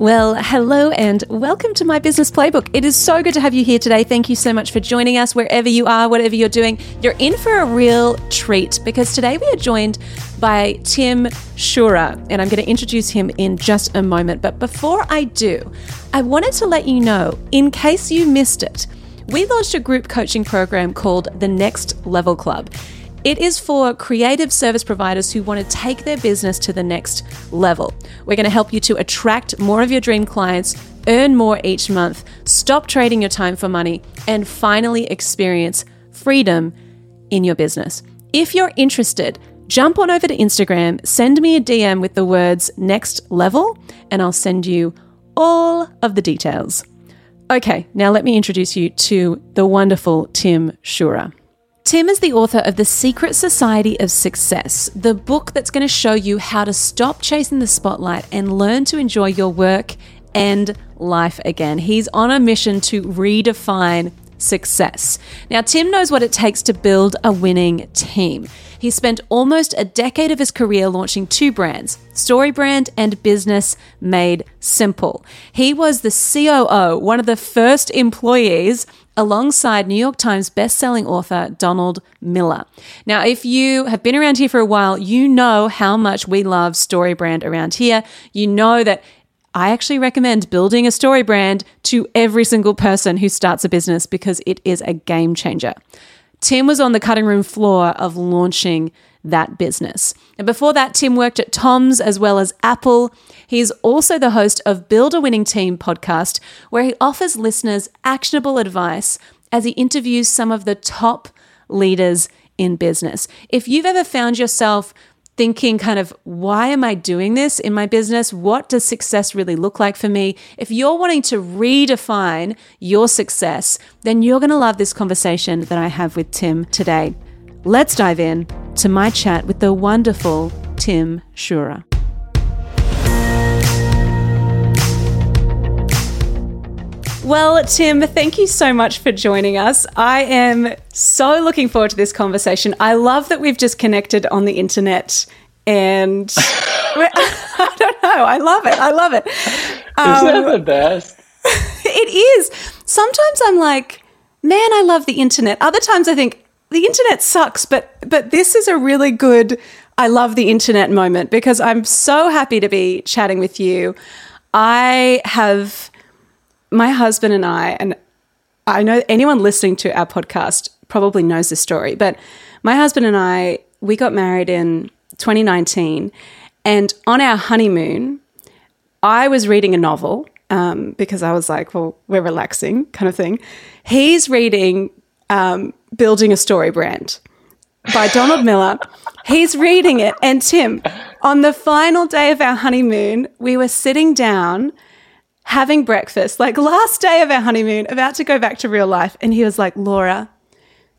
Well, hello and welcome to my business playbook. It is so good to have you here today. Thank you so much for joining us wherever you are, whatever you're doing. You're in for a real treat because today we are joined by Tim Schurrer, and I'm going to introduce him in just a moment. But before I do, I wanted to let you know, in case you missed it, we launched a group coaching program called the Next Level Club. It is for creative service providers who want to take their business to the next level. We're going to help you to attract more of your dream clients, earn more each month, stop trading your time for money, and finally experience freedom in your business. If you're interested, jump on over to Instagram, send me a DM with the words next level, and I'll send you all of the details. Okay, now let me introduce you to the wonderful Tim Schurrer. Tim is the author of The Secret Society of Success, the book that's going to show you how to stop chasing the spotlight and learn to enjoy your work and life again. He's on a mission to redefine success. Now, Tim knows what it takes to build a winning team. He spent almost a decade of his career launching two brands, StoryBrand and Business Made Simple. He was the COO, one of the first employees alongside New York Times bestselling author Donald Miller. Now, if you have been around here for a while, you know how much we love StoryBrand around here. You know that I actually recommend building a story brand to every single person who starts a business because it is a game changer. Tim was on the cutting room floor of launching that business. And before that, Tim worked at TOMS as well as Apple. He's also the host of Build a Winning Team podcast, where he offers listeners actionable advice as he interviews some of the top leaders in business. If you've ever found yourself thinking kind of why am I doing this in my business? What does success really look like for me? If you're wanting to redefine your success, then you're going to love this conversation that I have with Tim today. Let's dive in to my chat with the wonderful Tim Schurrer. Well, Tim, thank you so much for joining us. I am so looking forward to this conversation. I love that we've just connected on the internet and I don't know. I love it. I love it. Um, Isn't that the best? it is. Sometimes I'm like, man, I love the internet. Other times I think the internet sucks, but but this is a really good I love the internet moment because I'm so happy to be chatting with you. I have my husband and I, and I know anyone listening to our podcast probably knows this story, but my husband and I, we got married in 2019. And on our honeymoon, I was reading a novel um, because I was like, well, we're relaxing kind of thing. He's reading um, Building a Story Brand by Donald Miller. He's reading it. And Tim, on the final day of our honeymoon, we were sitting down having breakfast, like last day of our honeymoon, about to go back to real life. And he was like, Laura,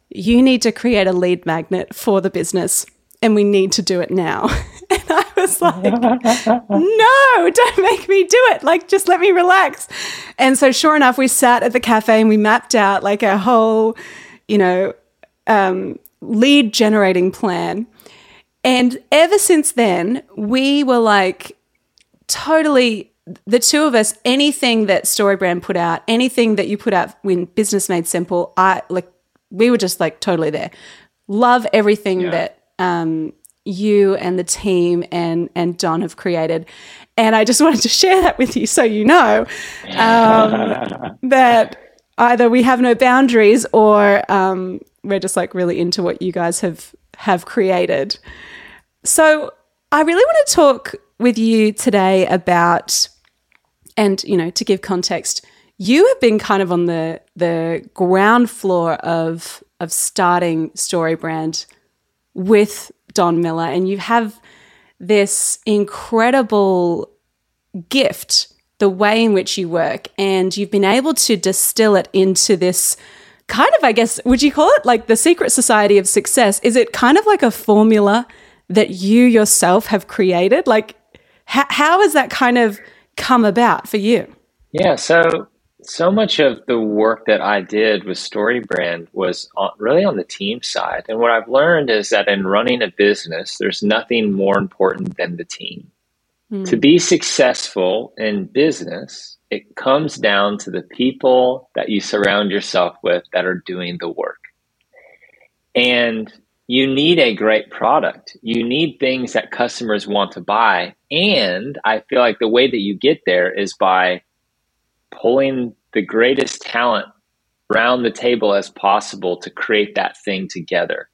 you need to create a lead magnet for the business and we need to do it now. And I was like, no, don't make me do it. Like, just let me relax. And so, sure enough, we sat at the cafe and we mapped out like our whole, you know, um, lead generating plan. And ever since then, we were like totally the two of us, anything that Storybrand put out, anything that you put out when business made simple, I like we were just like totally there. Love everything yeah. that um, you and the team and and Don have created, and I just wanted to share that with you so you know um, that either we have no boundaries or um, we're just like really into what you guys have have created. So I really want to talk with you today about and you know, to give context, you have been kind of on the the ground floor of of starting StoryBrand with Don Miller, and you have this incredible gift, the way in which you work, and you've been able to distill it into this kind of, I guess, would you call it like the secret society of success? Is it kind of like a formula that you yourself have created? Like, how, how has that kind of come about for you? Yeah, so so much of the work that I did with StoryBrand was on, really on the team side. And what I've learned is that in running a business, there's nothing more important than the team. Mm. To be successful in business, it comes down to the people that you surround yourself with that are doing the work. And you need a great product. You need things that customers want to buy. And I feel like the way that you get there is by pulling the greatest talent around the table as possible to create that thing together.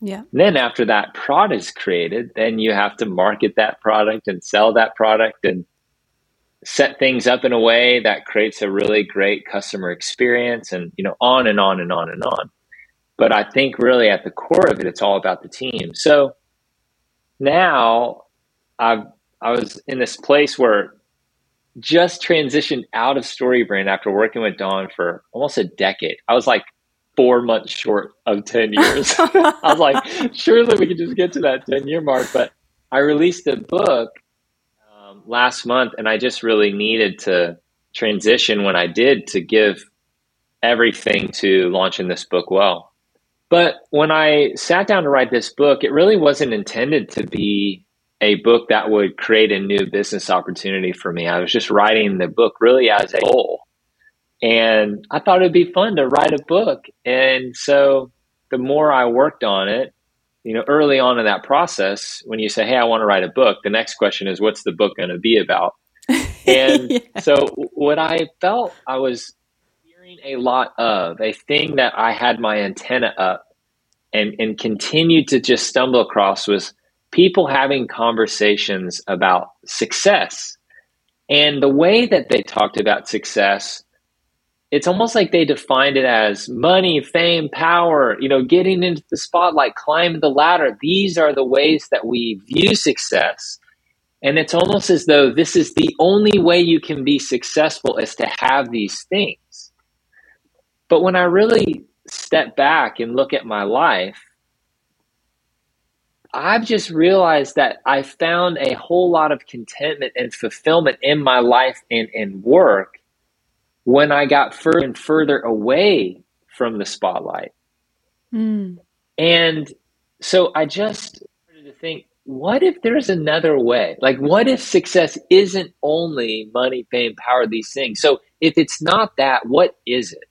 Yeah. And then after that product is created, then you have to market that product and sell that product and set things up in a way that creates a really great customer experience and you know on and on and on and on. But I think really at the core of it it's all about the team. So now I've I was in this place where just transitioned out of StoryBrand after working with Don for almost a decade. I was like four months short of 10 years. I was like, surely we could just get to that 10 year mark. But I released a book um, last month and I just really needed to transition when I did to give everything to launching this book well. But when I sat down to write this book, it really wasn't intended to be a book that would create a new business opportunity for me. I was just writing the book really as a goal. And I thought it'd be fun to write a book. And so the more I worked on it, you know, early on in that process, when you say, Hey, I want to write a book, the next question is, What's the book going to be about? And yeah. so what I felt I was hearing a lot of, a thing that I had my antenna up and, and continued to just stumble across was people having conversations about success. And the way that they talked about success, it's almost like they defined it as money, fame, power, you know, getting into the spotlight, climbing the ladder. These are the ways that we view success. And it's almost as though this is the only way you can be successful is to have these things. But when I really step back and look at my life, I've just realized that I found a whole lot of contentment and fulfillment in my life and in work when I got further and further away from the spotlight. Mm. And so I just started to think, what if there's another way? Like, what if success isn't only money, fame, power, these things? So if it's not that, what is it?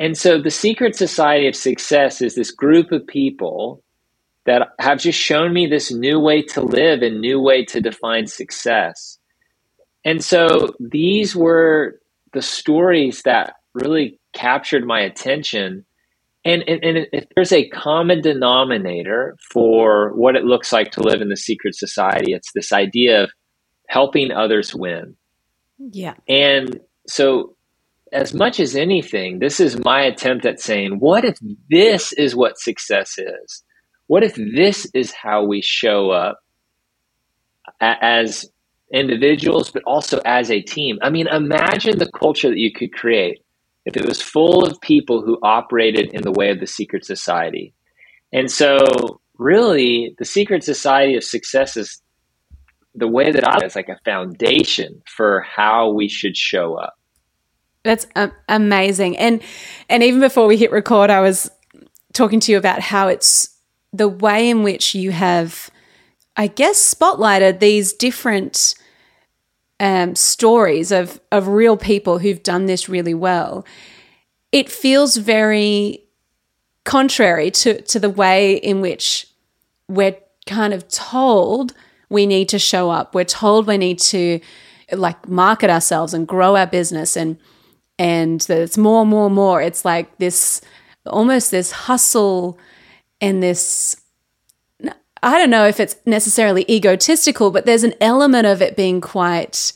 And so the Secret Society of Success is this group of people that have just shown me this new way to live and new way to define success. And so these were the stories that really captured my attention. And, and, and if there's a common denominator for what it looks like to live in the secret society, it's this idea of helping others win. Yeah. And so, as much as anything, this is my attempt at saying, what if this is what success is? what if this is how we show up as individuals, but also as a team? I mean, imagine the culture that you could create if it was full of people who operated in the way of the secret society. And so, really, the secret society of success is the way that I is like a foundation for how we should show up. That's amazing. And and even before we hit record, I was talking to you about how it's the way in which you have, I guess, spotlighted these different um, stories of of real people who've done this really well, it feels very contrary to to the way in which we're kind of told we need to show up. We're told we need to like market ourselves and grow our business and and that it's more, more, more. It's like this almost this hustle and this I don't know if it's necessarily egotistical, but there's an element of it being quite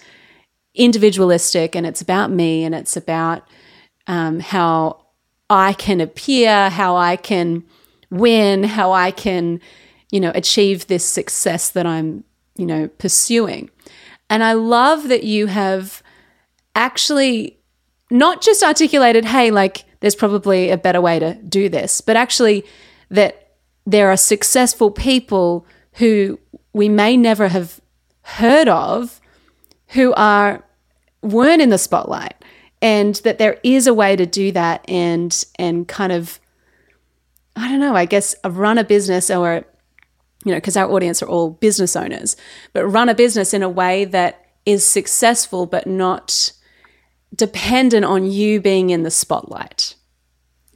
individualistic and it's about me and it's about um, how I can appear, how I can win, how I can, you know, achieve this success that I'm, you know, pursuing. And I love that you have actually not just articulated, hey, like, there's probably a better way to do this. But actually, that there are successful people who we may never have heard of who are weren't in the spotlight and that there is a way to do that and and kind of I don't know, I guess uh, run a business or you know, because our audience are all business owners, but run a business in a way that is successful but not dependent on you being in the spotlight.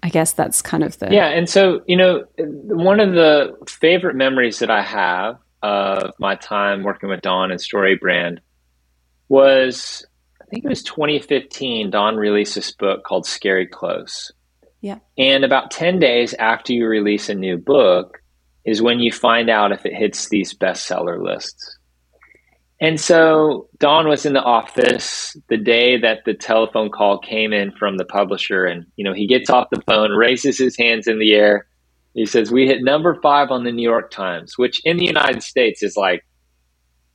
I guess that's kind of the Yeah, and so, you know, one of the favorite memories that I have of my time working with Don and StoryBrand was I think it was 2015 Don released this book called Scary Close. Yeah. And about 10 days after you release a new book is when you find out if it hits these bestseller lists. And so Don was in the office the day that the telephone call came in from the publisher. And, you know, he gets off the phone, raises his hands in the air. He says, We hit number five on the New York Times, which in the United States is like,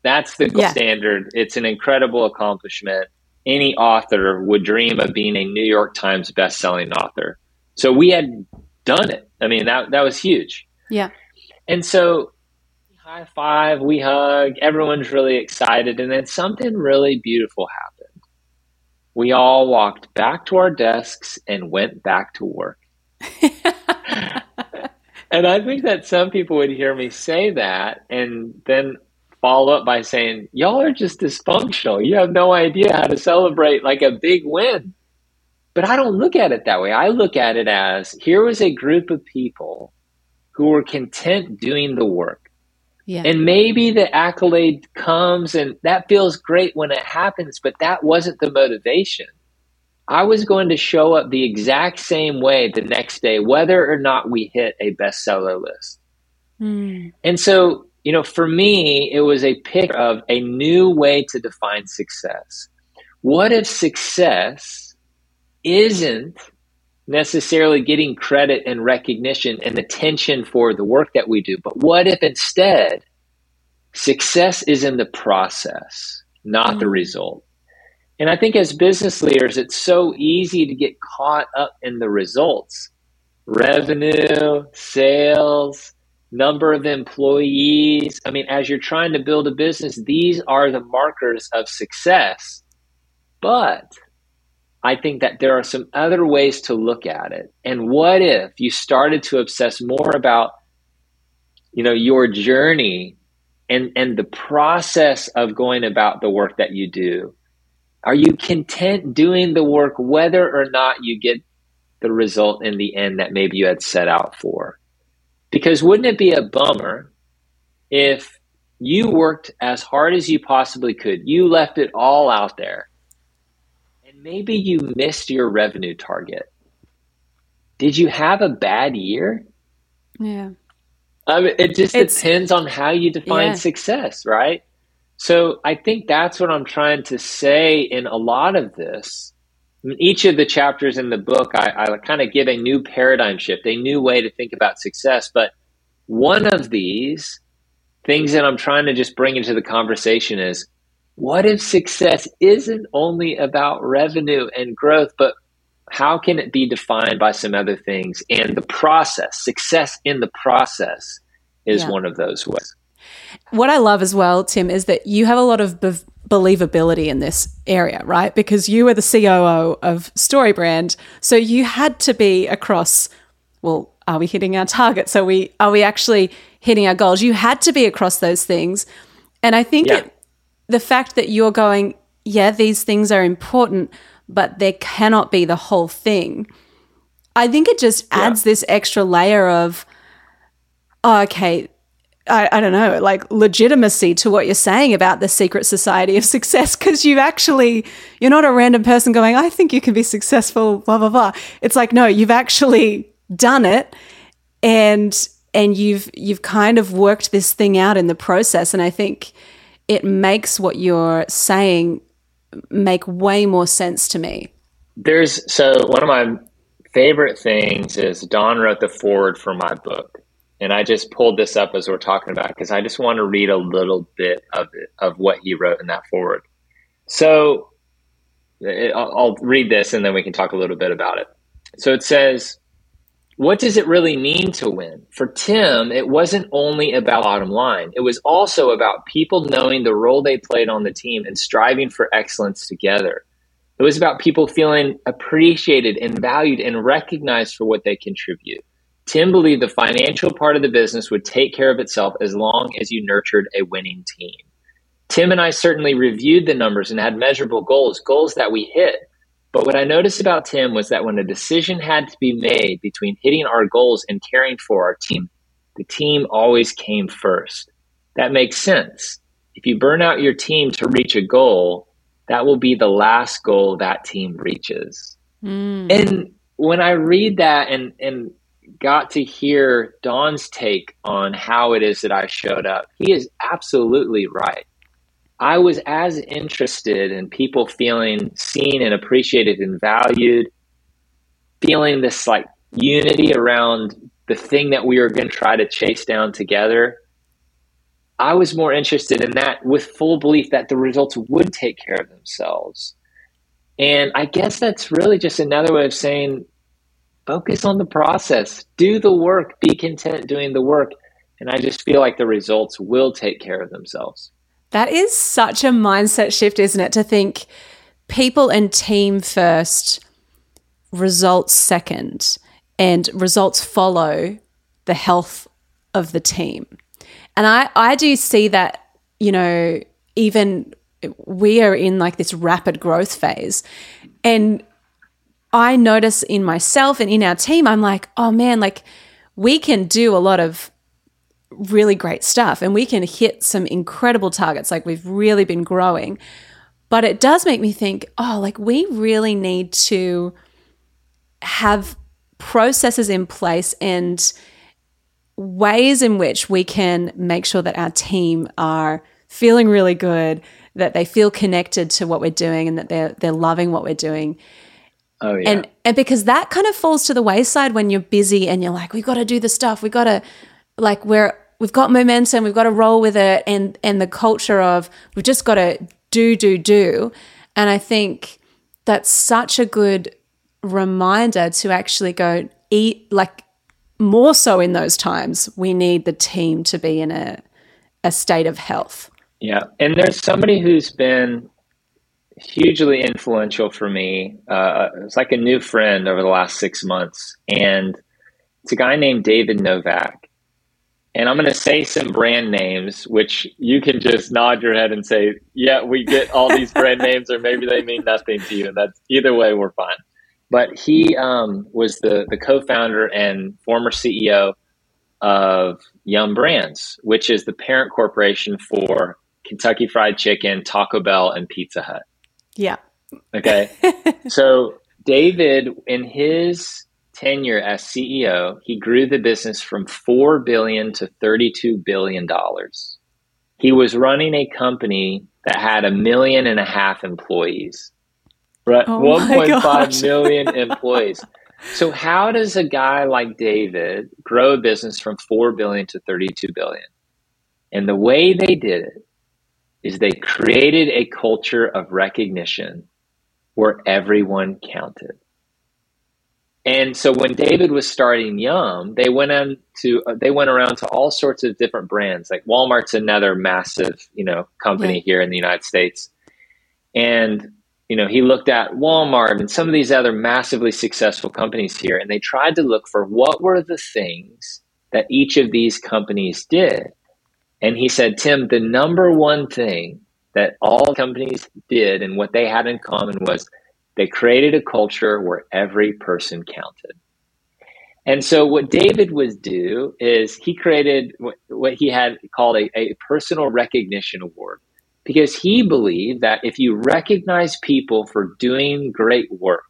that's the yeah. standard. It's an incredible accomplishment. Any author would dream of being a New York Times best-selling author. So we had done it. I mean, that that was huge. Yeah. And so high five, we hug, everyone's really excited. And then something really beautiful happened. We all walked back to our desks and went back to work. and I think that some people would hear me say that and then follow up by saying, Y'all are just dysfunctional. You have no idea how to celebrate like a big win. But I don't look at it that way. I look at it as here was a group of people who were content doing the work. Yeah. And maybe the accolade comes and that feels great when it happens, but that wasn't the motivation. I was going to show up the exact same way the next day, whether or not we hit a bestseller list. Mm. And so, you know, for me, it was a pick of a new way to define success. What if success isn't necessarily getting credit and recognition and attention for the work that we do. But what if instead success is in the process, not mm-hmm. the result? And I think as business leaders, it's so easy to get caught up in the results revenue, sales, number of employees. I mean, as you're trying to build a business, these are the markers of success. But I think that there are some other ways to look at it. And what if you started to obsess more about, you know, your journey and, and the process of going about the work that you do? Are you content doing the work whether or not you get the result in the end that maybe you had set out for? Because wouldn't it be a bummer if you worked as hard as you possibly could? You left it all out there maybe you missed your revenue target. Did you have a bad year? Yeah. I mean, it just it's, depends on how you define yeah. success, right? So I think that's what I'm trying to say in a lot of this. In each of the chapters in the book, I, I kind of give a new paradigm shift, a new way to think about success. But one of these things that I'm trying to just bring into the conversation is what if success isn't only about revenue and growth, but how can it be defined by some other things? And the process, success in the process is yeah. one of those ways. What I love as well, Tim, is that you have a lot of be- believability in this area, right? Because you were the COO of StoryBrand, so you had to be across. Well, are we hitting our targets? Are we are we actually hitting our goals? You had to be across those things, and I think yeah. it the fact that you're going, yeah, these things are important, but there cannot be the whole thing. I think it just adds yeah. this extra layer of, oh, okay, I, I, don't know, like legitimacy to what you're saying about the secret society of success because you actually, you're not a random person going, I think you can be successful, blah, blah, blah. It's like, no, you've actually done it and and you've you've kind of worked this thing out in the process and i think it makes what you're saying make way more sense to me. There's so one of my favorite things is Don wrote the foreword for my book. And I just pulled this up as we're talking about because I just want to read a little bit of it, of what he wrote in that foreword. So it, I'll, I'll read this and then we can talk a little bit about it. So it says, what does it really mean to win? For Tim, it wasn't only about bottom line. It was also about people knowing the role they played on the team and striving for excellence together. It was about people feeling appreciated and valued and recognized for what they contribute. Tim believed the financial part of the business would take care of itself as long as you nurtured a winning team. Tim and I certainly reviewed the numbers and had measurable goals, goals that we hit. But what I noticed about Tim was that when a decision had to be made between hitting our goals and caring for our team, the team always came first. That makes sense. If you burn out your team to reach a goal, that will be the last goal that team reaches. Mm. And when I read that and, and got to hear Don's take on how it is that I showed up, he is absolutely right. I was as interested in people feeling seen and appreciated and valued, feeling this like unity around the thing that we were going to try to chase down together. I was more interested in that with full belief that the results would take care of themselves. And I guess that's really just another way of saying focus on the process, do the work, be content doing the work. And I just feel like the results will take care of themselves. That is such a mindset shift, isn't it? To think people and team first, results second, and results follow the health of the team. And I, I do see that, you know, even we are in like this rapid growth phase. And I notice in myself and in our team, I'm like, oh man, like we can do a lot of really great stuff and we can hit some incredible targets. Like we've really been growing. But it does make me think, oh, like we really need to have processes in place and ways in which we can make sure that our team are feeling really good, that they feel connected to what we're doing and that they're they're loving what we're doing. Oh yeah. And and because that kind of falls to the wayside when you're busy and you're like, we've got to do the stuff, we've got to like we're we've got momentum, we've got to roll with it, and and the culture of we've just got to do, do, do. And I think that's such a good reminder to actually go eat like more so in those times we need the team to be in a a state of health. Yeah. And there's somebody who's been hugely influential for me uh, it's like a new friend over the last six months. And it's a guy named david novak and I'm going to say some brand names, which you can just nod your head and say, yeah, we get all these brand names, or maybe they mean nothing to you. And that's either way, we're fine. But he um, was the, the co founder and former CEO of Yum Brands, which is the parent corporation for Kentucky Fried Chicken, Taco Bell, and Pizza Hut. Yeah. Okay. so David, in his tenure as CEO, he grew the business from 4 billion to 32 billion dollars. He was running a company that had a million and a half employees. Right, oh 1.5 million employees. So how does a guy like David grow a business from 4 billion to 32 billion? And the way they did it is they created a culture of recognition where everyone counted. And so when David was starting Yum, they went on to uh, they went around to all sorts of different brands. Like Walmart's another massive, you know, company right. here in the United States. And you know, he looked at Walmart and some of these other massively successful companies here and they tried to look for what were the things that each of these companies did. And he said, "Tim, the number one thing that all companies did and what they had in common was they created a culture where every person counted. And so, what David would do is he created what he had called a, a personal recognition award because he believed that if you recognize people for doing great work,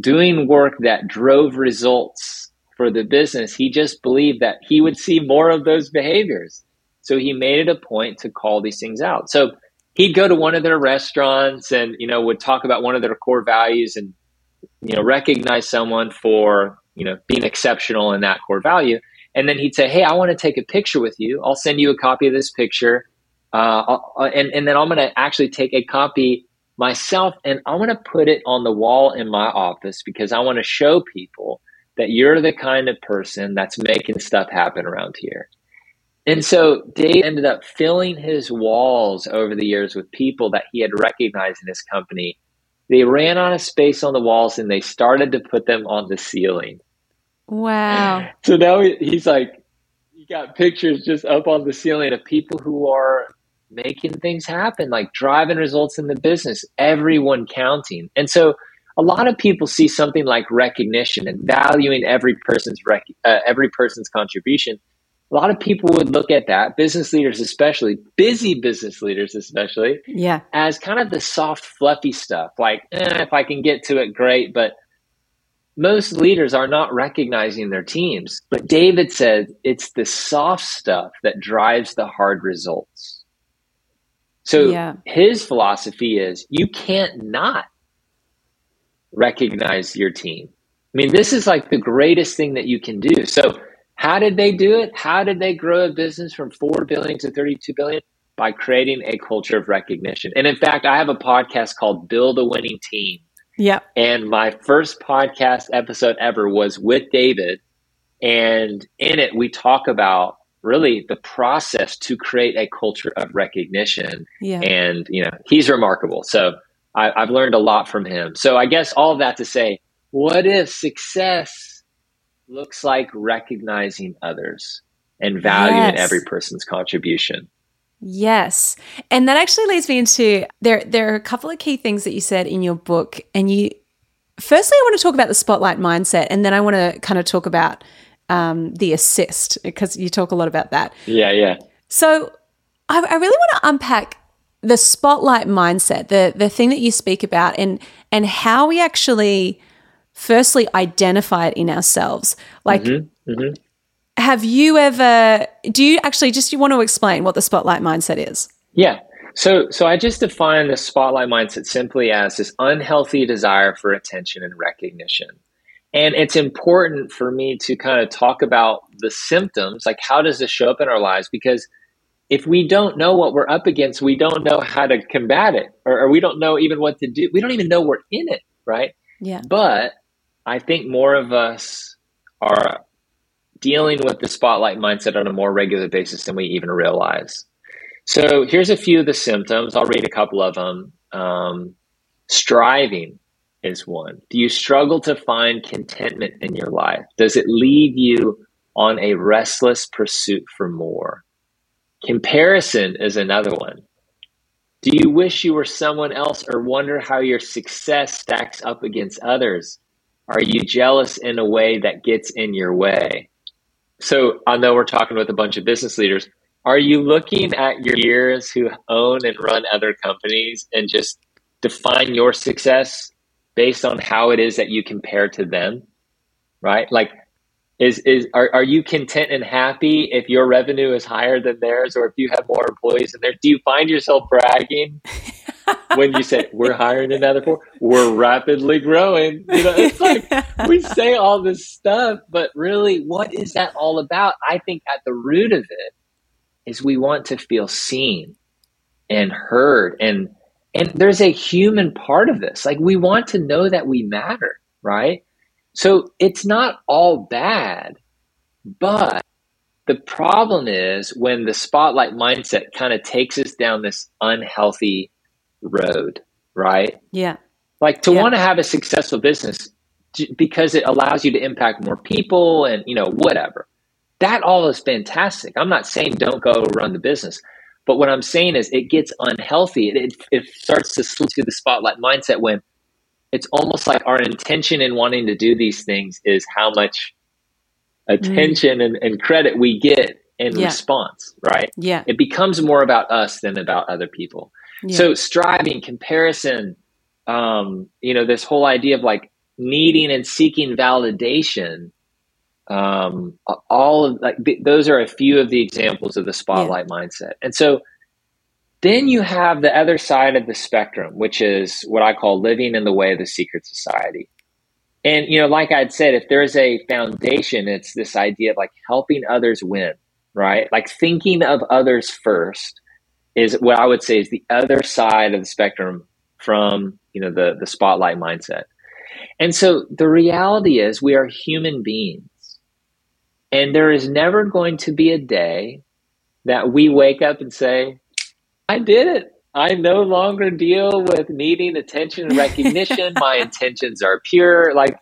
doing work that drove results for the business, he just believed that he would see more of those behaviors. So he made it a point to call these things out. So he'd go to one of their restaurants and you know would talk about one of their core values and you know recognize someone for you know being exceptional in that core value. And then he'd say hey i want to take a picture with you. I'll send you a copy of this picture. Uh, and, and then i'm going to actually take a copy myself and I want to put it on the wall in my office because I want to show people that you're the kind of person that's making stuff happen around here. And so Dave ended up filling his walls over the years with people that he had recognized in his company. They ran out of space on the walls and they started to put them on the ceiling. Wow. So now he's like, you got pictures just up on the ceiling of people who are making things happen, like driving results in the business, everyone counting. And so a lot of people see something like recognition and valuing every person's rec- uh, every person's contribution. A lot of people would look at that, business leaders especially, busy business leaders especially, yeah, as kind of the soft, fluffy stuff. Like, eh, if I can get to it, great. But most leaders are not recognizing their teams. But David said it's the soft stuff that drives the hard results. So yeah. his philosophy is you can't not recognize your team. I mean, this is like the greatest thing that you can do. So, how did they do it? How did they grow a business from 4 billion to 32 billion? By creating a culture of recognition. And in fact, I have a podcast called Build a Winning Team. Yeah. And my first podcast episode ever was with David. And in it, we talk about really the process to create a culture of recognition. Yeah. And, you know, he's remarkable. So I, have learned a lot from him. So I guess all of that to say, what if success looks like recognizing others and valuing yes. every person's contribution? Yes. And that actually leads me into there there are a couple of key things that you said in your book and you firstly I want to talk about the spotlight mindset and then I want to kind of talk about um, the assist because you talk a lot about that. Yeah, yeah. So I, I really want to unpack the spotlight mindset, the the thing that you speak about, and and how we actually firstly identify it in ourselves. Like, mm-hmm, mm-hmm. have you ever? Do you actually just you want to explain what the spotlight mindset is? Yeah. So, so I just define the spotlight mindset simply as this unhealthy desire for attention and recognition. And it's important for me to kind of talk about the symptoms, like how does this show up in our lives? Because if we don't know what we're up against, we don't know how to combat it, or, or, we don't know even what to do. We don't even know we're in it, right? Yeah. But I think more of us are dealing with the spotlight mindset on a more regular basis than we even realize. So here's a few of the symptoms. I'll read a couple of them. Um, striving is one. Do you struggle to find contentment in your life? Does it leave you on a restless pursuit for more? Comparison is another one. Do you wish you were someone else or wonder how your success stacks up against others? Are you jealous in a way that gets in your way? So I know we're talking with a bunch of business leaders. Are you looking at your peers who own and run other companies and just define your success based on how it is that you compare to them? Right? Like is is are, are you content and happy if your revenue is higher than theirs or if you have more employees in there do you find yourself bragging when you say we're hiring another four we're rapidly growing. You know it's like we say all this stuff but really what is that all about? I think at the root of it is we want to feel seen and heard and and there's a human part of this. Like we want to know that we matter right? So it's not all bad, but the problem is when the spotlight mindset kind of takes us down this unhealthy road, right? Yeah. Like to yeah. want to have a successful business because it allows you to impact more people and, you know, whatever. That all is fantastic. I'm not saying don't go run the business. But what I'm saying is it gets unhealthy. It, it, starts to slip to the spotlight mindset when it's almost like our intention in wanting to do these things is how much attention mm. and, and, credit we get in yeah. response, right? Yeah. It becomes more about us than about other people. Yeah. So striving, comparison, um, you know, this whole idea of like needing and seeking validation, um, all of like th- those are a few of the examples of the spotlight yeah. mindset. And so then you have the other side of the spectrum, which is what I call living in the way of the secret society. And, you know, like I'd said, if there's a foundation, it's this idea of like helping others win, right? Like thinking of others first is what I would say is the other side of the spectrum from you know the the spotlight mindset. And so the reality is we are human beings. And there is never going to be a day that we wake up and say, I did it. I no longer deal with needing attention and recognition. My intentions are pure. Like,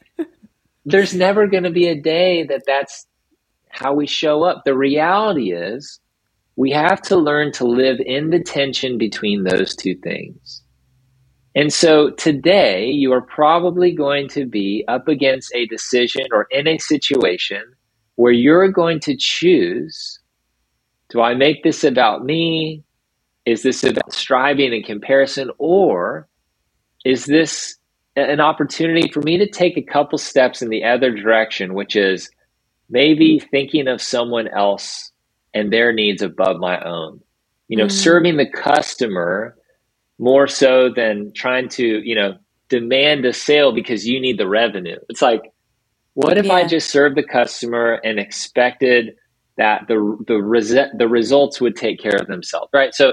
there's never going to be a day that that's how we show up. The reality is, we have to learn to live in the tension between those two things. And so today, you are probably going to be up against a decision or in a situation where you're going to choose do I make this about me? Is this about striving and comparison? Or is this an opportunity for me to take a couple steps in the other direction, which is maybe thinking of someone else and their needs above my own? You know, mm. serving the customer more so than trying to, you know, demand a sale because you need the revenue. It's like, what if yeah. I just served the customer and expected that the the res- the results would take care of themselves, right? So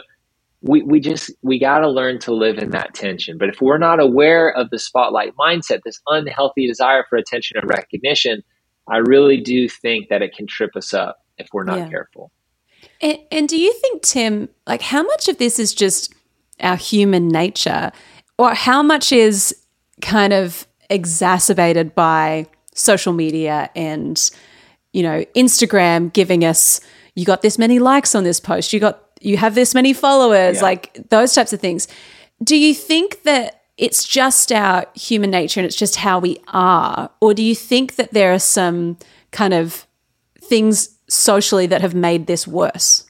we, we just we got to learn to live in that tension but if we're not aware of the spotlight mindset this unhealthy desire for attention and recognition i really do think that it can trip us up if we're not yeah. careful and, and do you think tim like how much of this is just our human nature or how much is kind of exacerbated by social media and you know instagram giving us you got this many likes on this post you got you have this many followers, yeah. like those types of things. Do you think that it's just our human nature and it's just how we are? Or do you think that there are some kind of things socially that have made this worse?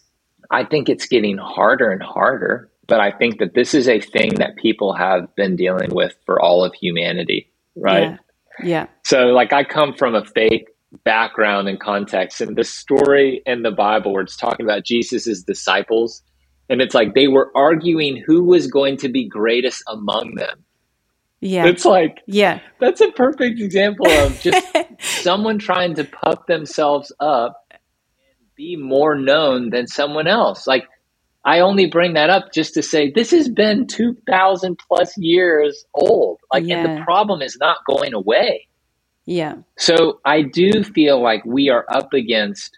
I think it's getting harder and harder, but I think that this is a thing that people have been dealing with for all of humanity, right? Yeah. yeah. So, like, I come from a faith background and context. And the story in the Bible where it's talking about Jesus's disciples, and it's like they were arguing who was going to be greatest among them. Yeah. It's like, yeah, that's a perfect example of just someone trying to puff themselves up be more known than someone else. Like, I only bring that up just to say this has been 2000 plus years old. Like, yeah. and the problem is not going away. Yeah. So I do feel like we are up against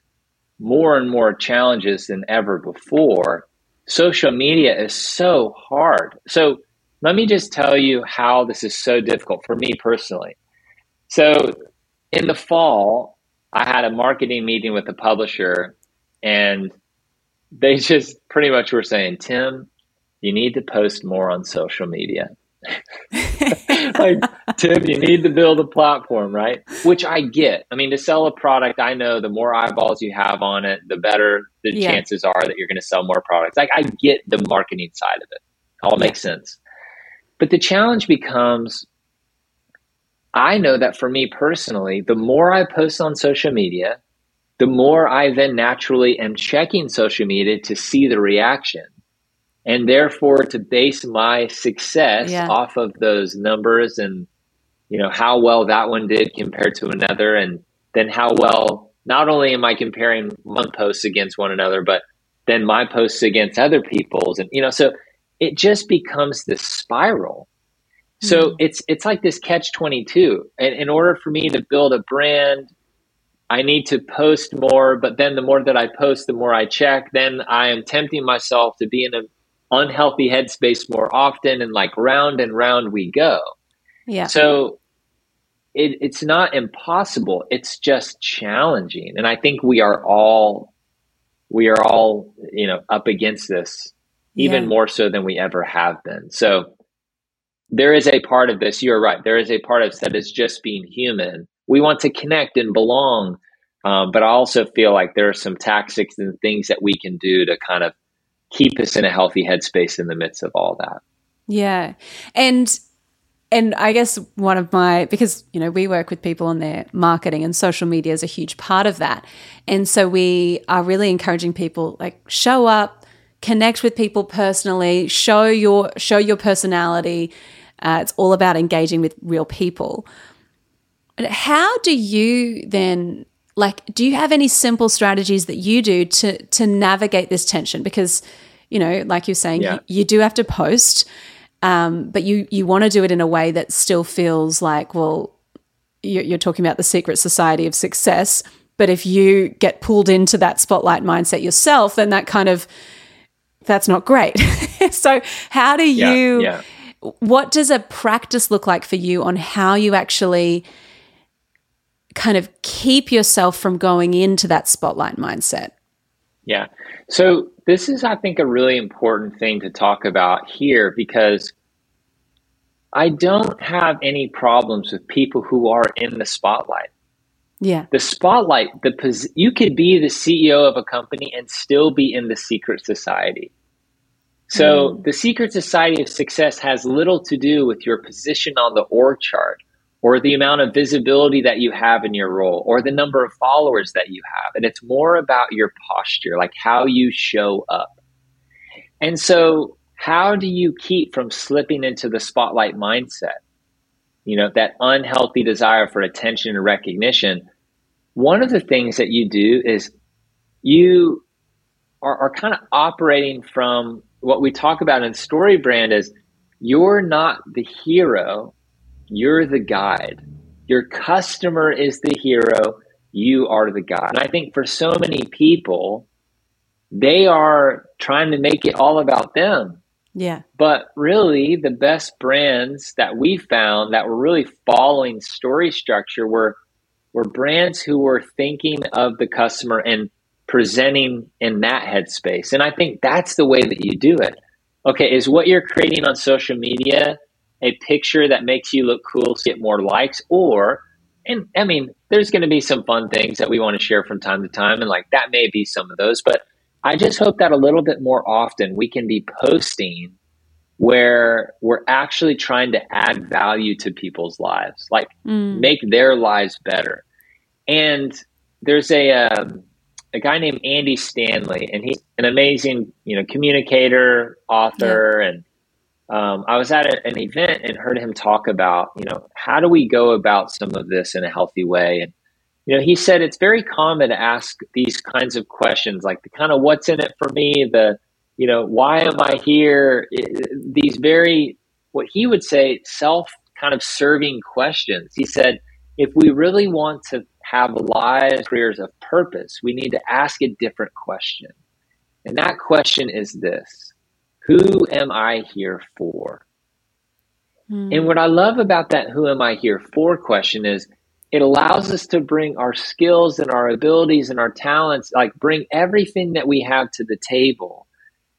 more and more challenges than ever before. Social media is so hard. So let me just tell you how this is so difficult for me personally. So in the fall, I had a marketing meeting with a publisher and they just pretty much were saying, Tim, you need to post more on social media. like, Tim, you need to build a platform, right? Which I get. I mean, to sell a product, I know the more eyeballs you have on it, the better the yeah. chances are that you're going to sell more products. Like, I get the marketing side of it. All makes sense. But the challenge becomes I know that for me personally, the more I post on social media, the more I then naturally am checking social media to see the reaction and therefore to base my success yeah. off of those numbers and you know how well that one did compared to another and then how well not only am i comparing one posts against one another but then my posts against other people's and you know so it just becomes this spiral so it's it's like this catch 22 and in order for me to build a brand I need to post more, but then the more that I post, the more I check. Then I am tempting myself to be in an unhealthy headspace more often and like round and round we go. Yeah. So it, it's not impossible. It's just challenging. And I think we are all we are all, you know, up against this even yeah. more so than we ever have been. So there is a part of this, you're right. There is a part of this that is just being human. We want to connect and belong. Um, but I also feel like there are some tactics and things that we can do to kind of keep us in a healthy headspace in the midst of all that. Yeah. And and I guess one of my because you know we work with people on their marketing and social media is a huge part of that. And so we are really encouraging people like show up, connect with people personally, show your show your personality. Uh, it's all about engaging with real people. How do you then like do you have any simple strategies that you do to to navigate this tension because you know like you're saying yeah. you, you, do have to post Um, but you you want to do it in a way that still feels like, well, you're, you're talking about the secret society of success. But if you get pulled into that spotlight mindset yourself, then that kind of that's not great. so how do you? Yeah, yeah. What does a practice look like for you on how you actually kind of keep yourself from going into that spotlight mindset? Yeah. So this is, I think, a really important thing to talk about here because I don't have any problems with people who are in the spotlight. Yeah. The spotlight, the pos- you could be the CEO of a company and still be in the secret society. So mm. the secret society of success has little to do with your position on the org chart or the amount of visibility that you have in your role or the number of followers that you have. And it's more about your posture, like how you show up. And so, how do you keep from slipping into the spotlight mindset? You know, that unhealthy desire for attention and recognition. One of the things that you do is you are, are kind of operating from what we talk about in StoryBrand is you're not the hero you're the guide. Your customer is the hero. You are the guide. And I think for so many people, they are trying to make it all about them. Yeah. But really, the best brands that we found that were really following story structure were were brands who were thinking of the customer and presenting in that headspace. And I think that's the way that you do it. Okay, is what you're creating on social media a picture that makes you look cool, to get more likes, or and I mean, there's going to be some fun things that we want to share from time to time, and like that may be some of those. But I just hope that a little bit more often we can be posting where we're actually trying to add value to people's lives, like mm. make their lives better. And there's a um, a guy named Andy Stanley, and he's an amazing, you know, communicator, author, yeah. and um, I was at a, an event and heard him talk about, you know, how do we go about some of this in a healthy way? And, you know, he said it's very common to ask these kinds of questions, like the kind of what's in it for me, the, you know, why am I here? These very, what he would say, self kind of serving questions. He said, if we really want to have lives, careers of purpose, we need to ask a different question. And that question is this who am I here for? Hmm. And what I love about that who am I here for question is it allows us to bring our skills and our abilities and our talents, like bring everything that we have to the table.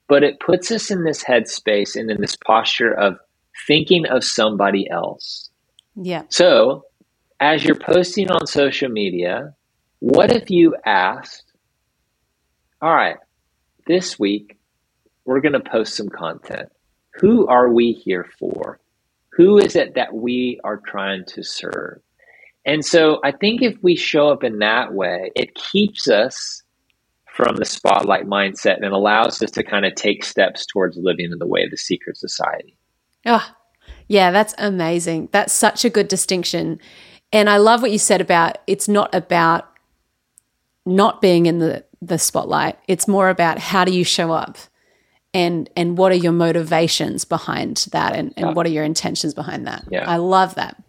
But it puts us in this headspace and in this posture of thinking of somebody else. Yeah. So, as you're posting on social media, what if you asked, all right, this week, we're going to post some content. Who are we here for? Who is it that we are trying to serve? And so I think if we show up in that way, it keeps us from the spotlight mindset and allows us to kind of take steps towards living in the way of the secret society. Oh, yeah, that's amazing. That's such a good distinction. And I love what you said about it's not about not being in the, the spotlight, it's more about how do you show up and and what are your motivations behind that and, and yeah. what are your intentions behind that yeah. i love that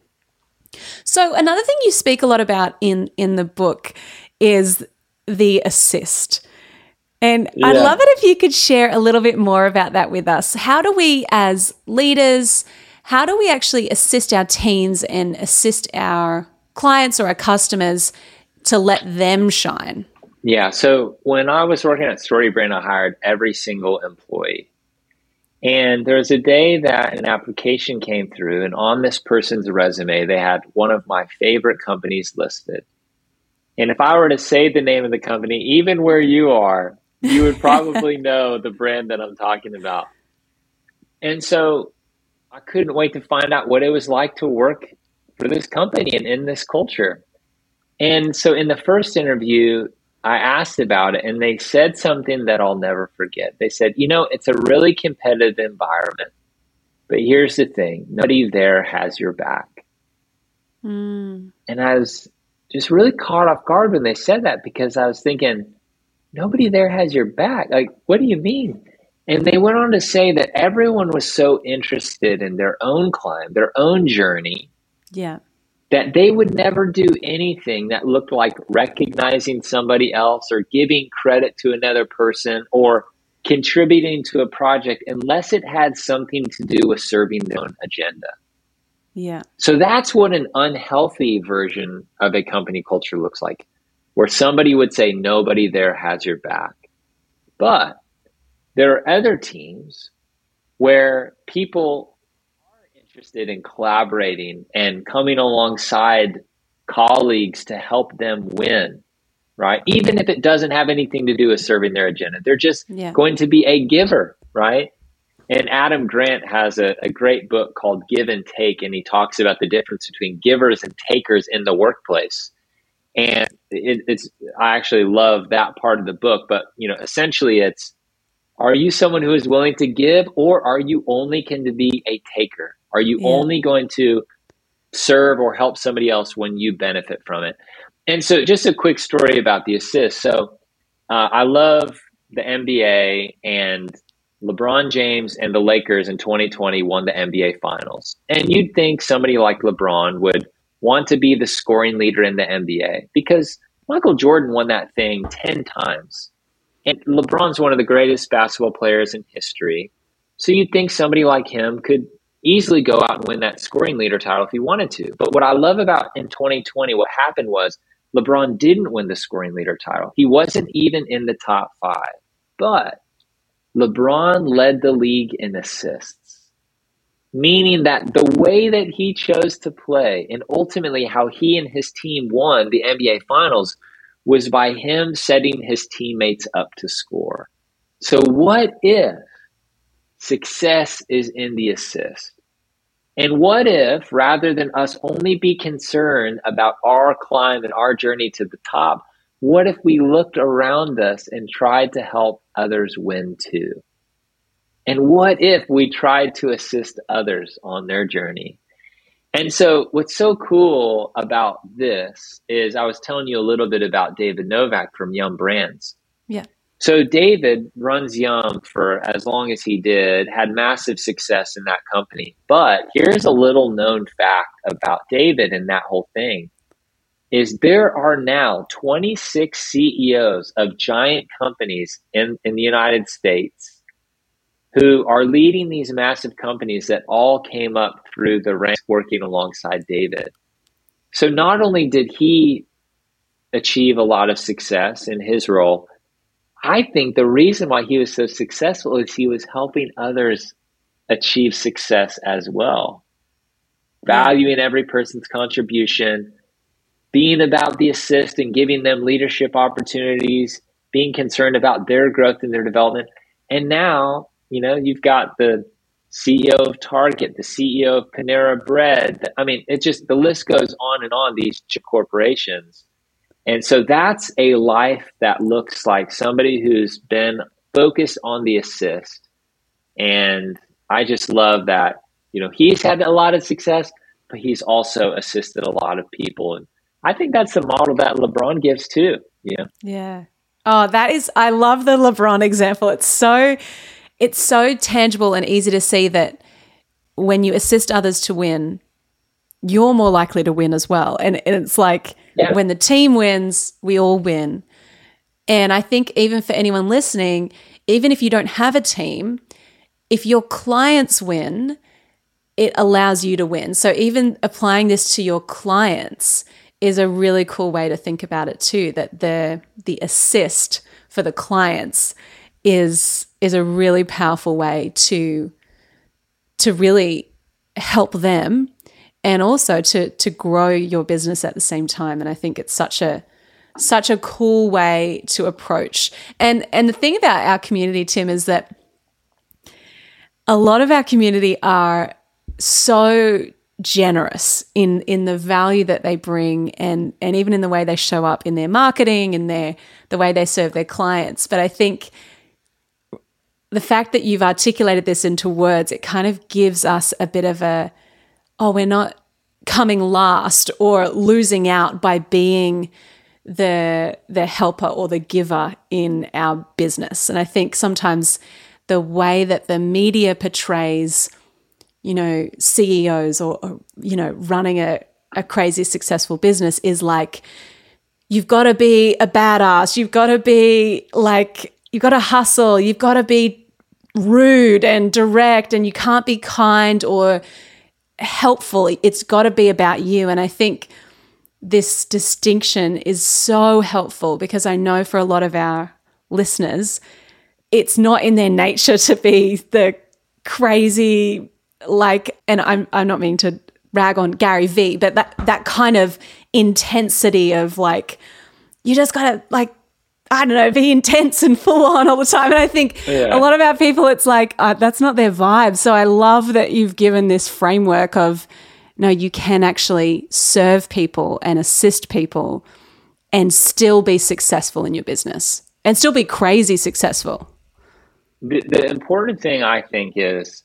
so another thing you speak a lot about in in the book is the assist and yeah. i'd love it if you could share a little bit more about that with us how do we as leaders how do we actually assist our teams and assist our clients or our customers to let them shine yeah. So when I was working at StoryBrand, I hired every single employee. And there was a day that an application came through, and on this person's resume, they had one of my favorite companies listed. And if I were to say the name of the company, even where you are, you would probably know the brand that I'm talking about. And so I couldn't wait to find out what it was like to work for this company and in this culture. And so in the first interview, I asked about it and they said something that I'll never forget. They said, you know, it's a really competitive environment, but here's the thing nobody there has your back. Mm. And I was just really caught off guard when they said that because I was thinking, nobody there has your back. Like, what do you mean? And they went on to say that everyone was so interested in their own climb, their own journey. Yeah. That they would never do anything that looked like recognizing somebody else or giving credit to another person or contributing to a project unless it had something to do with serving their own agenda. Yeah. So that's what an unhealthy version of a company culture looks like, where somebody would say, nobody there has your back. But there are other teams where people are interested in collaborating and coming alongside colleagues to help them win, right? Even if it doesn't have anything to do with serving their agenda, they're just yeah. going to be a giver, right? And Adam Grant has a, a great book called Give and Take, and he talks about the difference between givers and takers in the workplace. And it, it's I actually love that part of the book, but you know, essentially, it's are you someone who is willing to give, or are you only going to be a taker? Are you yeah. only going to serve or help somebody else when you benefit from it? And so, just a quick story about the assist. So, uh, I love the NBA, and LeBron James and the Lakers in 2020 won the NBA Finals. And you'd think somebody like LeBron would want to be the scoring leader in the NBA because Michael Jordan won that thing 10 times. And LeBron's one of the greatest basketball players in history. So you'd think somebody like him could easily go out and win that scoring leader title if he wanted to. But what I love about in 2020, what happened was LeBron didn't win the scoring leader title. He wasn't even in the top five. But LeBron led the league in assists, meaning that the way that he chose to play and ultimately how he and his team won the NBA Finals was by him setting his teammates up to score. So, what if success is in the assist? And what if, rather than us only be concerned about our climb and our journey to the top, what if we looked around us and tried to help others win too? And what if we tried to assist others on their journey? And so, what's so cool about this is I was telling you a little bit about David Novak from Yum Brands. Yeah. So, David runs Yum for as long as he did, had massive success in that company. But here's a little known fact about David and that whole thing is there are now 26 CEOs of giant companies in, in the United States who are leading these massive companies that all came up through the ranks working alongside David. So not only did he achieve a lot of success in his role, I think the reason why he was so successful is he was helping others achieve success as well. Valuing every person's contribution, being about the assist and giving them leadership opportunities, being concerned about their growth and their development. And now you know, you've got the CEO of Target, the CEO of Panera Bread. I mean, it just the list goes on and on. These corporations, and so that's a life that looks like somebody who's been focused on the assist. And I just love that. You know, he's had a lot of success, but he's also assisted a lot of people, and I think that's the model that LeBron gives too. Yeah. Yeah. Oh, that is. I love the LeBron example. It's so it's so tangible and easy to see that when you assist others to win, you're more likely to win as well. And, and it's like yeah. when the team wins, we all win. And I think even for anyone listening, even if you don't have a team, if your clients win, it allows you to win. So even applying this to your clients is a really cool way to think about it too that the the assist for the clients is is a really powerful way to to really help them and also to to grow your business at the same time. And i think it's such a such a cool way to approach. And and the thing about our community tim is that a lot of our community are so generous in in the value that they bring and and even in the way they show up in their marketing and their the way they serve their clients. But i think the fact that you've articulated this into words, it kind of gives us a bit of a, oh, we're not coming last or losing out by being the the helper or the giver in our business. And I think sometimes the way that the media portrays, you know, CEOs or, or you know, running a, a crazy successful business is like, you've got to be a badass. You've got to be like, you've got to hustle. You've got to be rude and direct, and you can't be kind or helpful. It's got to be about you. And I think this distinction is so helpful because I know for a lot of our listeners, it's not in their nature to be the crazy, like, and I'm, I'm not meaning to rag on Gary Vee, but that, that kind of intensity of like, you just gotta like I don't know, be intense and full on all the time. And I think yeah. a lot of our people, it's like, uh, that's not their vibe. So I love that you've given this framework of, no, you can actually serve people and assist people and still be successful in your business and still be crazy successful. The, the important thing I think is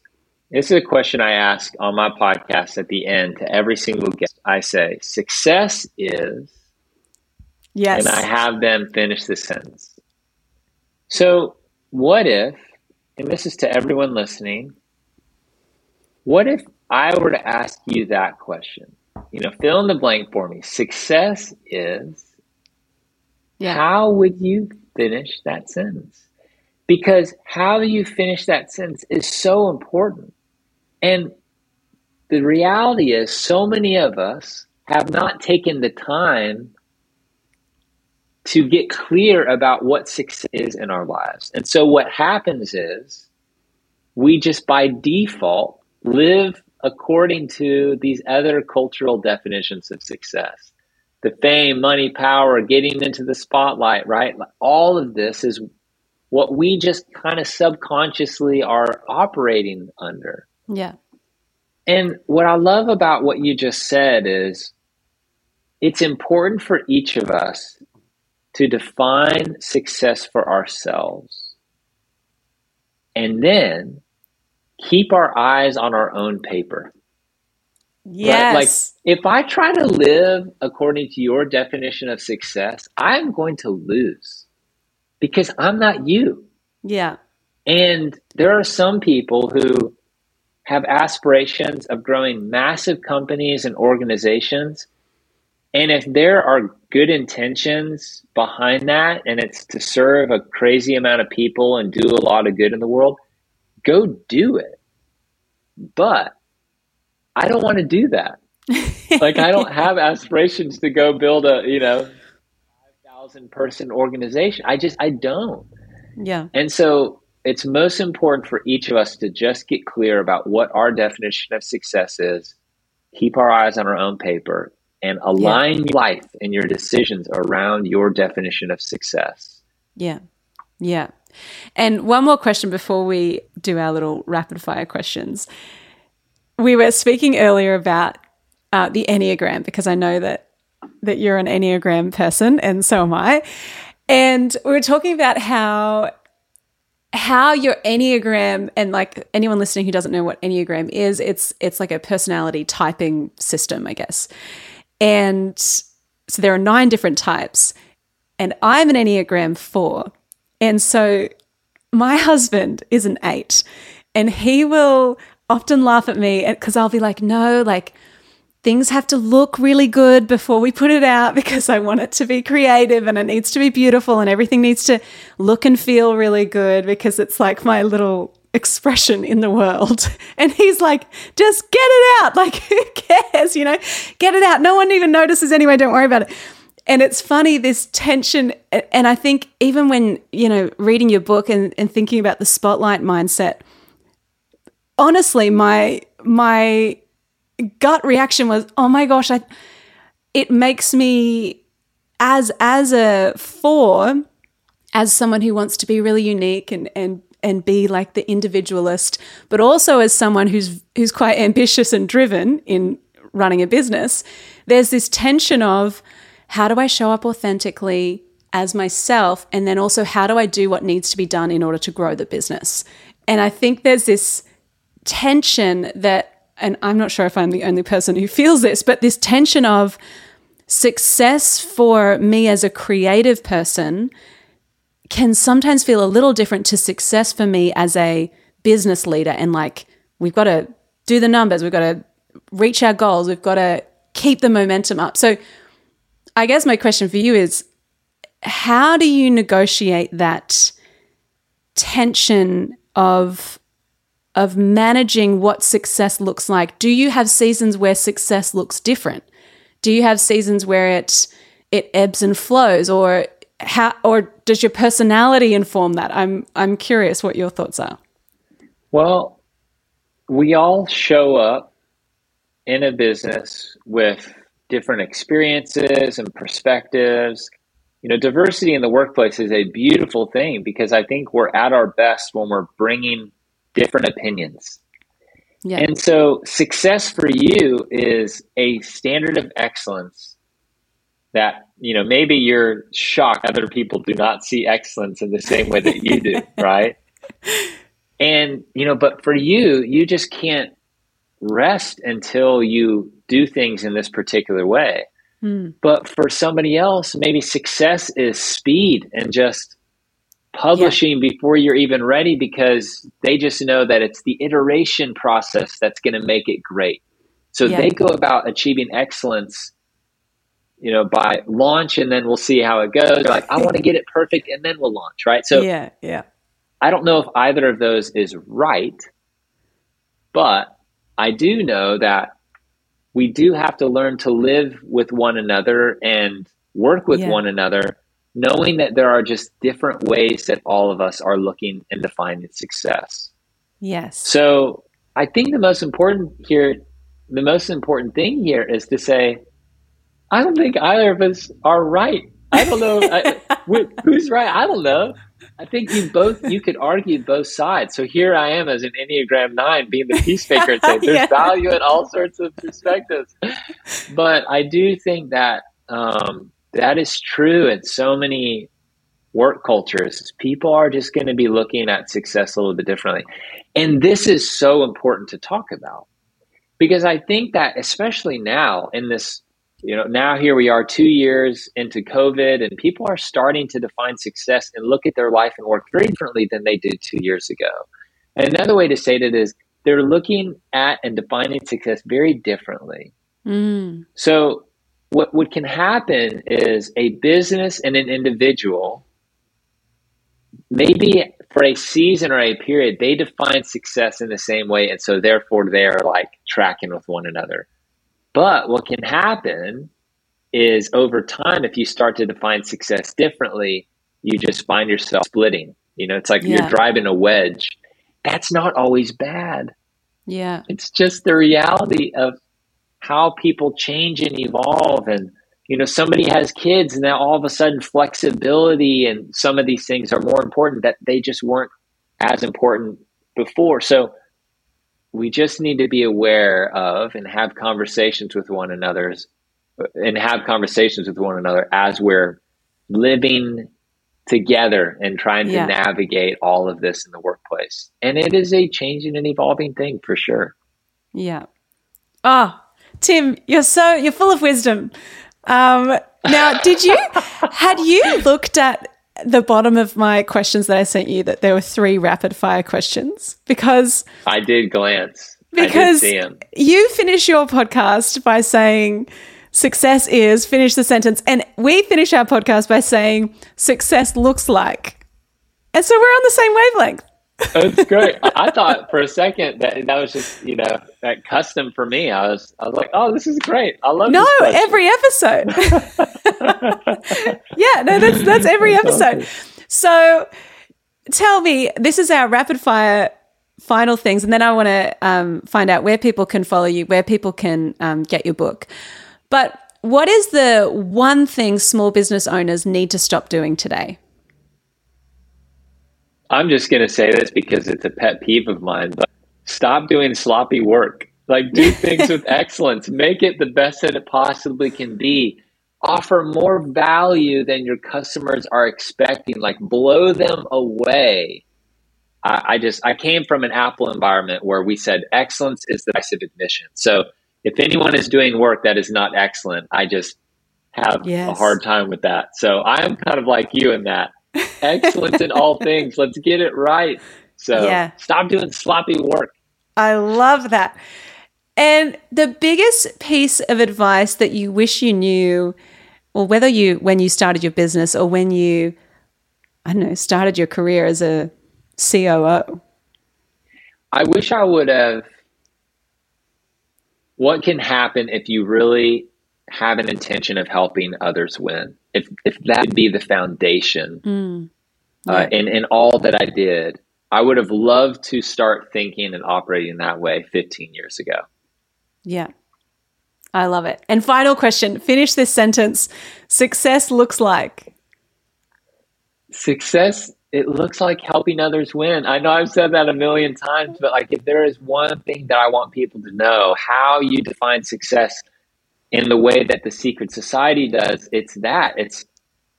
this is a question I ask on my podcast at the end to every single guest. I say, success is Yes. And I have them finish the sentence. So, what if, and this is to everyone listening, what if I were to ask you that question? You know, fill in the blank for me. Success is, yeah. how would you finish that sentence? Because how do you finish that sentence is so important. And the reality is, so many of us have not taken the time to get clear about what success is in our lives. And so what happens is we just by default live according to these other cultural definitions of success. The fame, money, power, getting into the spotlight, right? All of this is what we just kind of subconsciously are operating under. Yeah. And what I love about what you just said is it's important for each of us to define success for ourselves and then keep our eyes on our own paper. Yes. Right? Like if I try to live according to your definition of success, I'm going to lose because I'm not you. Yeah. And there are some people who have aspirations of growing massive companies and organizations and if there are good intentions behind that and it's to serve a crazy amount of people and do a lot of good in the world, go do it. But I don't want to do that. like I don't have aspirations to go build a, you know, 5,000 person organization. I just I don't. Yeah. And so it's most important for each of us to just get clear about what our definition of success is, keep our eyes on our own paper, and align yeah. life and your decisions around your definition of success. Yeah. Yeah. And one more question before we do our little rapid fire questions. We were speaking earlier about uh, the Enneagram because I know that that you're an Enneagram person and so am I. And we were talking about how how your enneagram and like anyone listening who doesn't know what enneagram is it's it's like a personality typing system i guess and so there are nine different types. And I'm an Enneagram 4. And so my husband is an 8. And he will often laugh at me because I'll be like, no, like, things have to look really good before we put it out because I want it to be creative and it needs to be beautiful and everything needs to look and feel really good because it's like my little expression in the world. And he's like, just get it out. Like, who cares? You know, get it out. No one even notices anyway. Don't worry about it. And it's funny, this tension. And I think even when, you know, reading your book and, and thinking about the spotlight mindset, honestly, my, my gut reaction was, oh my gosh, I, it makes me as, as a four, as someone who wants to be really unique and, and and be like the individualist, but also as someone who's who's quite ambitious and driven in running a business, there's this tension of how do I show up authentically as myself and then also how do I do what needs to be done in order to grow the business? And I think there's this tension that and I'm not sure if I'm the only person who feels this, but this tension of success for me as a creative person can sometimes feel a little different to success for me as a business leader. And like, we've got to do the numbers, we've got to reach our goals, we've got to keep the momentum up. So, I guess my question for you is how do you negotiate that tension of of managing what success looks like? Do you have seasons where success looks different? Do you have seasons where it it ebbs and flows or how or does your personality inform that? I'm I'm curious what your thoughts are. Well, we all show up in a business with different experiences and perspectives. You know, diversity in the workplace is a beautiful thing because I think we're at our best when we're bringing different opinions. Yeah. And so success for you is a standard of excellence that, you know, maybe you're shocked other people do not see excellence in the same way that you do, right? And, you know, but for you, you just can't rest until you do things in this particular way. Mm. But for somebody else, maybe success is speed and just publishing yeah. before you're even ready because they just know that it's the iteration process that's going to make it great. So yeah. they go about achieving excellence, you know, by launch and then we'll see how it goes. Like, I want to get it perfect and then we'll launch, right? So yeah, yeah. I don't know if either of those is right, but I do know that we do have to learn to live with one another and work with yeah. one another knowing that there are just different ways that all of us are looking and defining success. Yes. So I think the most important here, the most important thing here is to say, I don't think either of us are right. I don't know I, who's right. I don't know. I think you both you could argue both sides. So here I am as an Enneagram Nine, being the peacemaker, and saying there's yeah. value in all sorts of perspectives. But I do think that um, that is true in so many work cultures. People are just going to be looking at success a little bit differently. And this is so important to talk about because I think that, especially now in this, you know, now here we are two years into COVID and people are starting to define success and look at their life and work very differently than they did two years ago. And another way to say that is they're looking at and defining success very differently. Mm. So what, what can happen is a business and an individual, maybe for a season or a period, they define success in the same way. And so therefore they're like tracking with one another. But what can happen is over time, if you start to define success differently, you just find yourself splitting. You know, it's like yeah. you're driving a wedge. That's not always bad. Yeah. It's just the reality of how people change and evolve and you know somebody has kids and now all of a sudden flexibility and some of these things are more important that they just weren't as important before so we just need to be aware of and have conversations with one another and have conversations with one another as we're living together and trying to navigate all of this in the workplace. And it is a changing and evolving thing for sure. Yeah. Oh Tim, you're so you're full of wisdom. Um, now, did you had you looked at the bottom of my questions that I sent you that there were three rapid fire questions because I did glance. Because did you finish your podcast by saying success is finish the sentence and we finish our podcast by saying success looks like. And so we're on the same wavelength. That's great. I thought for a second that that was just you know that custom for me. I was I was like, oh, this is great. I love no every episode. yeah, no, that's that's every episode. So tell me, this is our rapid fire final things, and then I want to um, find out where people can follow you, where people can um, get your book. But what is the one thing small business owners need to stop doing today? I'm just going to say this because it's a pet peeve of mine, but stop doing sloppy work. Like, do things with excellence, make it the best that it possibly can be. Offer more value than your customers are expecting, like, blow them away. I, I just, I came from an Apple environment where we said excellence is the price of admission. So, if anyone is doing work that is not excellent, I just have yes. a hard time with that. So, I'm kind of like you in that excellence in all things. Let's get it right. So yeah. stop doing sloppy work. I love that. And the biggest piece of advice that you wish you knew, or whether you when you started your business or when you, I don't know, started your career as a COO. I wish I would have. What can happen if you really have an intention of helping others win? If if that would be the foundation, mm, uh, yeah. uh, in in all that I did, I would have loved to start thinking and operating that way 15 years ago. Yeah. I love it. And final question finish this sentence. Success looks like. Success, it looks like helping others win. I know I've said that a million times, but like if there is one thing that I want people to know, how you define success in the way that the secret society does, it's that. It's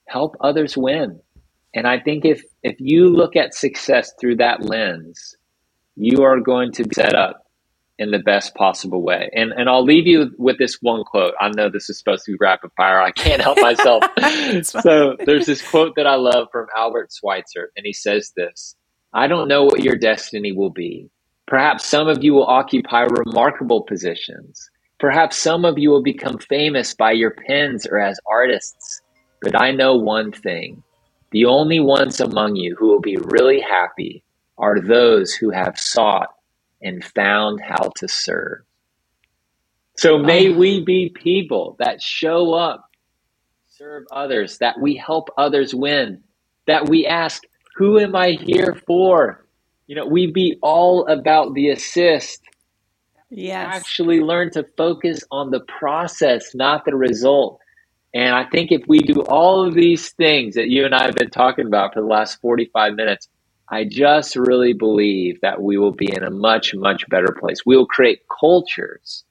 help others win. And I think if if you look at success through that lens, you are going to be set up in the best possible way. And and I'll leave you with this one quote. I know this is supposed to be rapid fire. I can't help myself. so there's this quote that I love from Albert Schweitzer, and he says this I don't know what your destiny will be. Perhaps some of you will occupy remarkable positions. Perhaps some of you will become famous by your pens or as artists. But I know one thing the only ones among you who will be really happy are those who have sought and found how to serve. So may we be people that show up, serve others, that we help others win, that we ask, who am I here for? You know, we be all about the assist. Yes. Actually learn to focus on the process, not the result. And I think if we do all of these things that you and I have been talking about for the last 45 minutes, I just really believe that we will be in a much, much better place. We will create cultures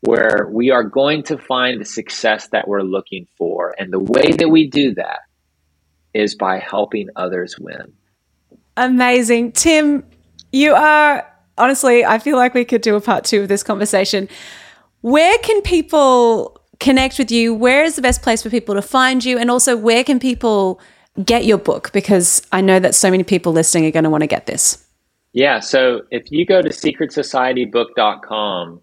where we are going to find the success that we're looking for. And the way that we do that is by helping others win. Amazing. Tim, you are honestly, I feel like we could do a part two of this conversation. Where can people connect with you? Where is the best place for people to find you? And also, where can people get your book? Because I know that so many people listening are going to want to get this. Yeah. So if you go to secretsocietybook.com,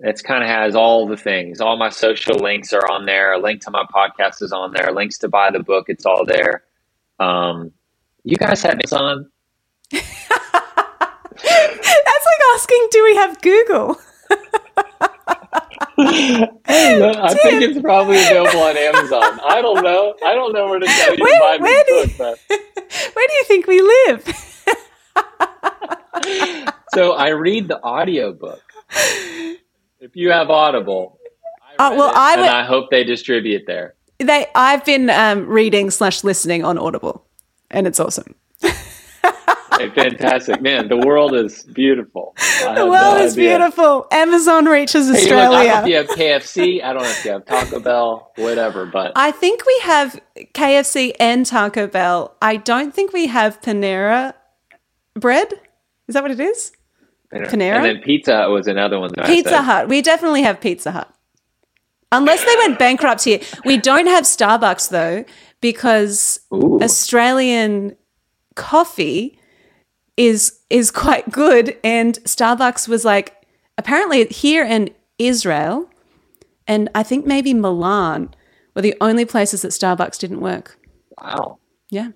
it's kind of has all the things. All my social links are on there. A link to my podcast is on there. Links to buy the book, it's all there. Um, you guys have Amazon? That's like asking, do we have Google? I think it's probably available on Amazon. I don't know. I don't know where to tell you where, to buy where do book, Where do you think we live? so I read the audiobook. If you have Audible, I uh, well, I and I hope they distribute there. They, I've been um, reading slash listening on Audible, and it's awesome hey, fantastic, man! The world is beautiful. The world no is idea. beautiful. Amazon reaches hey, Australia. I don't know if you have KFC. I don't know if you have Taco Bell, whatever. But I think we have KFC and Taco Bell. I don't think we have Panera bread. Is that what it is? Panera. Panera? And then Pizza was another one. Pizza Hut. We definitely have Pizza Hut. Unless they went bankrupt here. We don't have Starbucks though, because Ooh. Australian coffee is is quite good and Starbucks was like apparently here in Israel and I think maybe Milan were the only places that Starbucks didn't work. Wow. Yeah.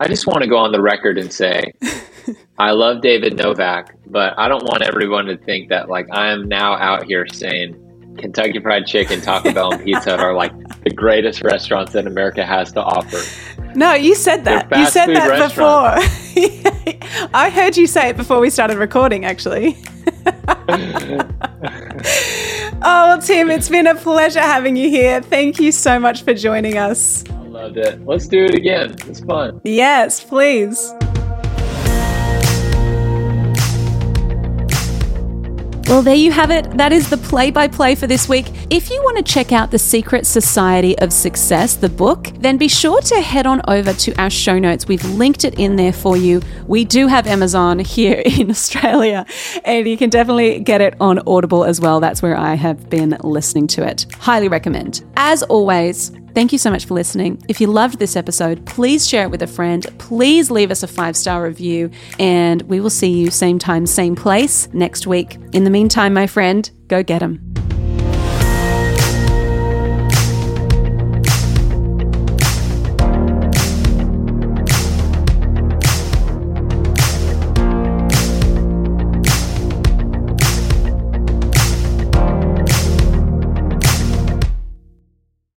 I just want to go on the record and say I love David Novak, but I don't want everyone to think that like I am now out here saying Kentucky Fried Chicken, Taco Bell, and Pizza are like the greatest restaurants that America has to offer. No, you said that. You said that before. I heard you say it before we started recording, actually. oh, well, Tim, it's been a pleasure having you here. Thank you so much for joining us. I loved it. Let's do it again. It's fun. Yes, please. Well, there you have it. That is the play by play for this week. If you want to check out The Secret Society of Success, the book, then be sure to head on over to our show notes. We've linked it in there for you. We do have Amazon here in Australia, and you can definitely get it on Audible as well. That's where I have been listening to it. Highly recommend. As always, Thank you so much for listening. If you loved this episode, please share it with a friend. Please leave us a five star review, and we will see you same time, same place next week. In the meantime, my friend, go get them.